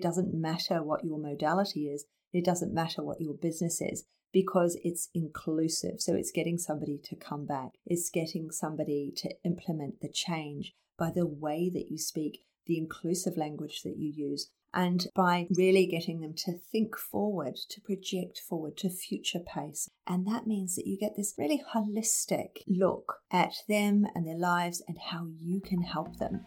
It doesn't matter what your modality is, it doesn't matter what your business is because it's inclusive. So it's getting somebody to come back, it's getting somebody to implement the change by the way that you speak, the inclusive language that you use, and by really getting them to think forward, to project forward, to future pace. And that means that you get this really holistic look at them and their lives and how you can help them.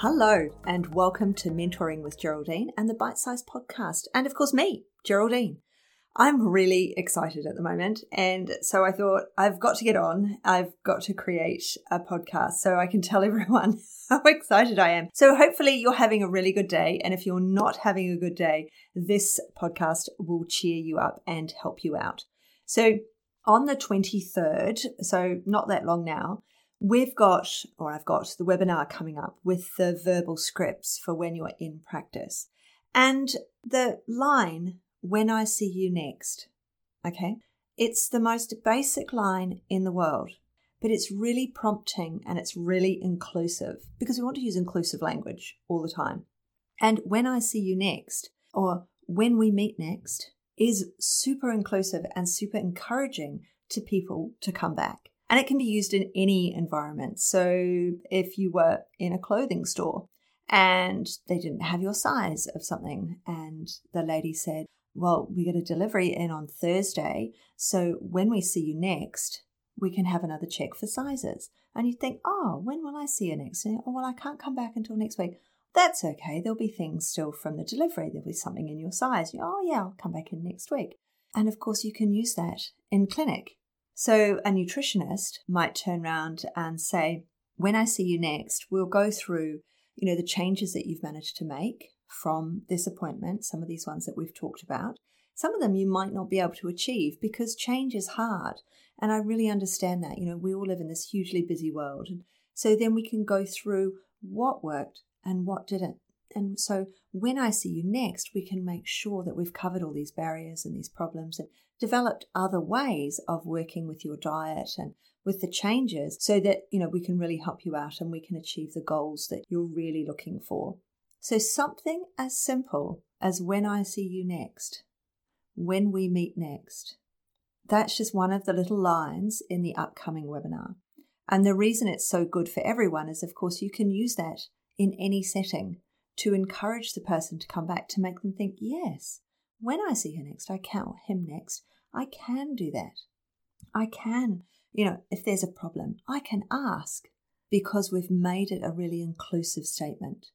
Hello, and welcome to Mentoring with Geraldine and the Bite Size Podcast, and of course, me, Geraldine. I'm really excited at the moment. And so I thought, I've got to get on. I've got to create a podcast so I can tell everyone how excited I am. So hopefully you're having a really good day. And if you're not having a good day, this podcast will cheer you up and help you out. So on the 23rd, so not that long now, we've got, or I've got the webinar coming up with the verbal scripts for when you're in practice. And the line when I see you next. Okay? It's the most basic line in the world, but it's really prompting and it's really inclusive because we want to use inclusive language all the time. And when I see you next, or when we meet next, is super inclusive and super encouraging to people to come back. And it can be used in any environment. So if you were in a clothing store and they didn't have your size of something, and the lady said, well, we get a delivery in on Thursday. So when we see you next, we can have another check for sizes. And you'd think, oh, when will I see you next? And, oh, well, I can't come back until next week. That's okay. There'll be things still from the delivery. There'll be something in your size. You, oh, yeah, I'll come back in next week. And of course, you can use that in clinic. So a nutritionist might turn around and say, when I see you next, we'll go through, you know, the changes that you've managed to make from this appointment, some of these ones that we've talked about. Some of them you might not be able to achieve because change is hard. And I really understand that. You know, we all live in this hugely busy world. So then we can go through what worked and what didn't. And so when I see you next, we can make sure that we've covered all these barriers and these problems and developed other ways of working with your diet and with the changes so that, you know, we can really help you out and we can achieve the goals that you're really looking for. So, something as simple as when I see you next, when we meet next. That's just one of the little lines in the upcoming webinar. And the reason it's so good for everyone is, of course, you can use that in any setting to encourage the person to come back, to make them think, yes, when I see her next, I can, him next, I can do that. I can, you know, if there's a problem, I can ask because we've made it a really inclusive statement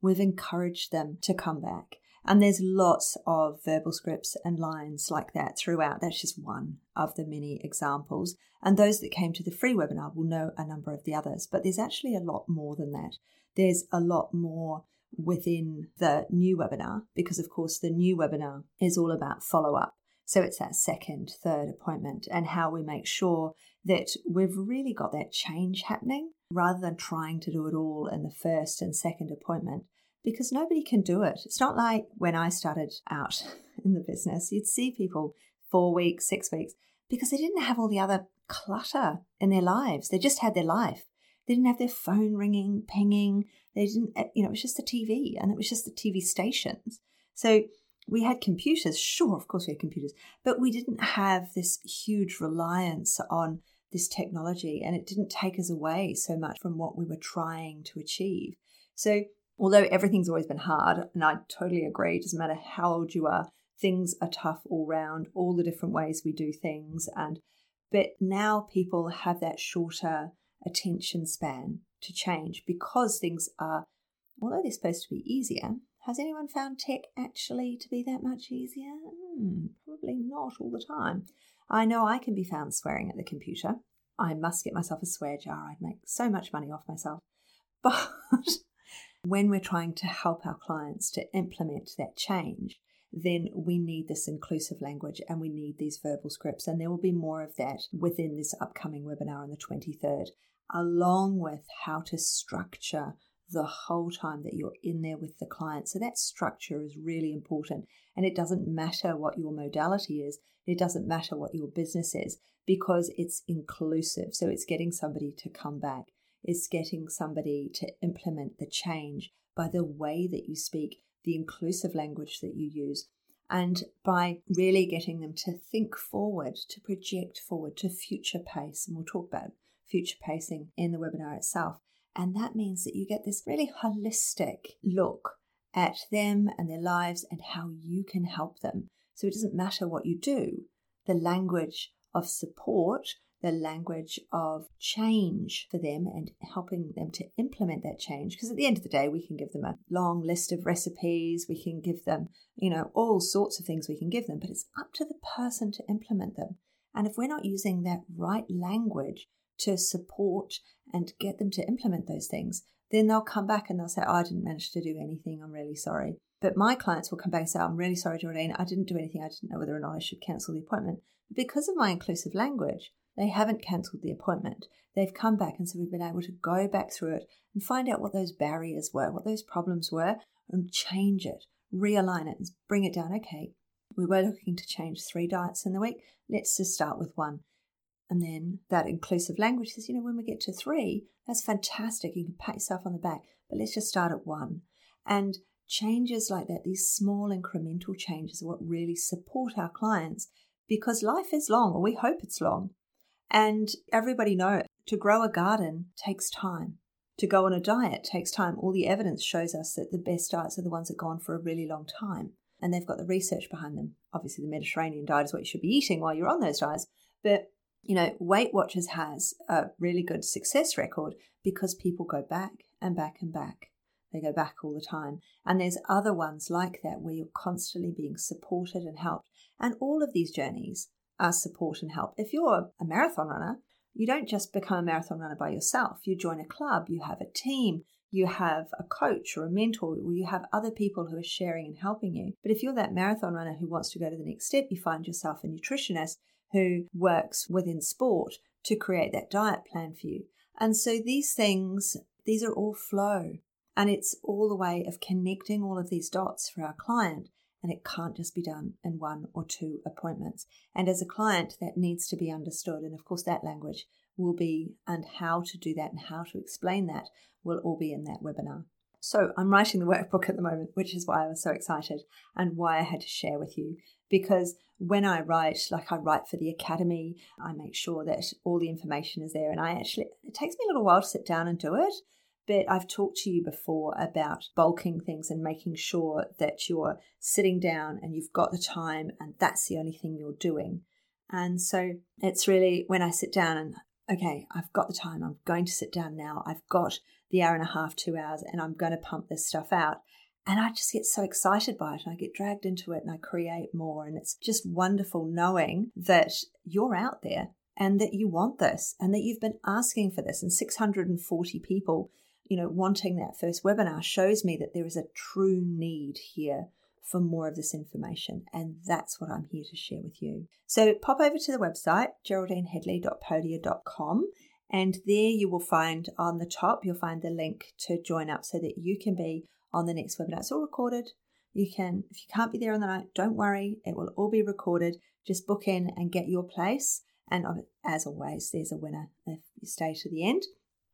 we've encouraged them to come back. And there's lots of verbal scripts and lines like that throughout. That's just one of the many examples. And those that came to the free webinar will know a number of the others. But there's actually a lot more than that. There's a lot more within the new webinar because, of course, the new webinar is all about follow up. So it's that second, third appointment and how we make sure that we've really got that change happening rather than trying to do it all in the first and second appointment because nobody can do it. It's not like when I started out in the business, you'd see people four weeks, six weeks, because they didn't have all the other clutter in their lives. They just had their life. They didn't have their phone ringing, pinging. They didn't, eh, you know, it was just the TV and it was just the TV stations. So we had computers, sure, of course we had computers, but we didn't have this huge reliance on this technology and it didn't take us away so much from what we were trying to achieve. So although everything's always been hard, and I totally agree, it doesn't matter how old you are, things are tough all round, all the different ways we do things. And but now people have that shorter attention span to change because things are, although they're supposed to be easier, has anyone found tech actually to be that much easier? Hmm, probably not all the time. I know I can be found swearing at the computer. I must get myself a swear jar. I'd make so much money off myself. But when we're trying to help our clients to implement that change, then we need this inclusive language and we need these verbal scripts. And there will be more of that within this upcoming webinar on the 23rd, along with how to structure the whole time that you're in there with the client. So that structure is really important. And it doesn't matter what your modality is, it doesn't matter what your business is because it's inclusive. So it's getting somebody to come back, it's getting somebody to implement the change by the way that you speak, the inclusive language that you use. And by really getting them to think forward, to project forward, to future pace. And we'll talk about future pacing in the webinar itself. And that means that you get this really holistic look at them and their lives and how you can help them. So it doesn't matter what you do, the language of support, the language of change for them and helping them to implement that change. Because at the end of the day, we can give them a long list of recipes, we can give them, you know, all sorts of things we can give them, but it's up to the person to implement them. And if we're not using that right language to support and get them to implement those things, then they'll come back and they'll say, oh, I didn't manage to do anything. I'm really sorry. But my clients will come back and say, I'm really sorry, Geraldine. I didn't do anything. I didn't know whether or not I should cancel the appointment. Because of my inclusive language, they haven't cancelled the appointment. They've come back and so we've been able to go back through it and find out what those barriers were, what those problems were, and change it, realign it, and bring it down. Okay, we were looking to change three diets in the week. Let's just start with one. And then that inclusive language says, you know, when we get to three, that's fantastic. You can pat yourself on the back, but let's just start at one. And changes like that, these small incremental changes, are what really support our clients because life is long, or we hope it's long. And everybody knows to grow a garden takes time. To go on a diet takes time. All the evidence shows us that the best diets are the ones that go on for a really long time. And they've got the research behind them. Obviously, the Mediterranean diet is what you should be eating while you're on those diets. But you know, Weight Watchers has a really good success record because people go back and back and back. They go back all the time. And there's other ones like that where you're constantly being supported and helped. And all of these journeys are support and help. If you're a marathon runner, you don't just become a marathon runner by yourself. You join a club, you have a team, you have a coach or a mentor, or you have other people who are sharing and helping you. But if you're that marathon runner who wants to go to the next step, you find yourself a nutritionist who works within sport to create that diet plan for you. And so these things, these are all flow. And it's all the way of connecting all of these dots for our client. And it can't just be done in one or two appointments. And as a client, that needs to be understood. And of course, that language will be, and how to do that and how to explain that will all be in that webinar. So I'm writing the workbook at the moment, which is why I was so excited and why I had to share with you because when I write, like I write for the academy, I make sure that all the information is there. And I actually, it takes me a little while to sit down and do it. But I've talked to you before about bulking things and making sure that you're sitting down and you've got the time and that's the only thing you're doing. And so it's really when I sit down and, okay, I've got the time, I'm going to sit down now, I've got the hour and a half, two hours, and I'm going to pump this stuff out. And I just get so excited by it and I get dragged into it and I create more. And it's just wonderful knowing that you're out there and that you want this and that you've been asking for this. And 640 people, you know, wanting that first webinar shows me that there is a true need here for more of this information. And that's what I'm here to share with you. So pop over to the website, geraldineheadley.podia.com. And there you will find on the top, you'll find the link to join up so that you can be on the next webinar. It's all recorded. You can, if you can't be there on the night, don't worry. It will all be recorded. Just book in and get your place. And uh, as always, there's a winner if you stay to the end.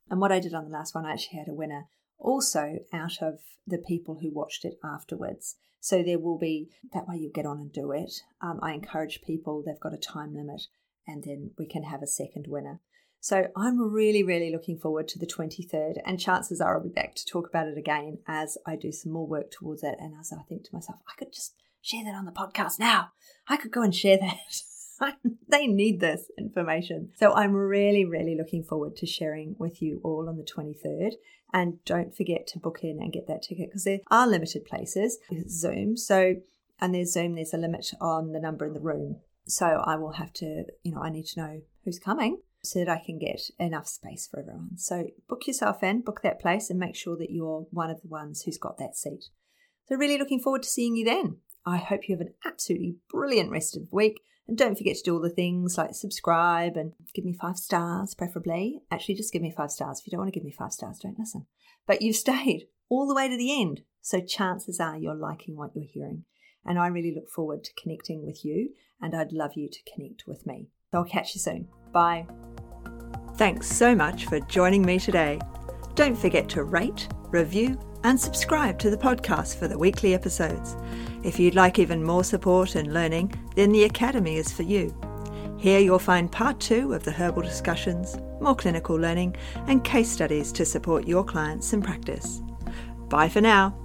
And what I did on the last one, I actually had a winner also out of the people who watched it afterwards. So there will be that way you get on and do it. Um, I encourage people, they've got a time limit, and then we can have a second winner. So I'm really, really looking forward to the 23rd, and chances are I'll be back to talk about it again as I do some more work towards it. And as I think to myself, I could just share that on the podcast now. I could go and share that. they need this information. So I'm really, really looking forward to sharing with you all on the 23rd. And don't forget to book in and get that ticket because there are limited places with Zoom. So, and there's Zoom, there's a limit on the number in the room. So I will have to, you know, I need to know who's coming so that I can get enough space for everyone. So book yourself in, book that place, and make sure that you're one of the ones who's got that seat. So, really looking forward to seeing you then. I hope you have an absolutely brilliant rest of the week. And don't forget to do all the things like subscribe and give me five stars, preferably. Actually, just give me five stars. If you don't want to give me five stars, don't listen. But you've stayed all the way to the end. So chances are you're liking what you're hearing. And I really look forward to connecting with you, and I'd love you to connect with me. So I'll catch you soon. Bye. Thanks so much for joining me today. Don't forget to rate, review, and subscribe to the podcast for the weekly episodes. If you'd like even more support and learning, then the Academy is for you. Here you'll find part two of the herbal discussions, more clinical learning, and case studies to support your clients in practice. Bye for now.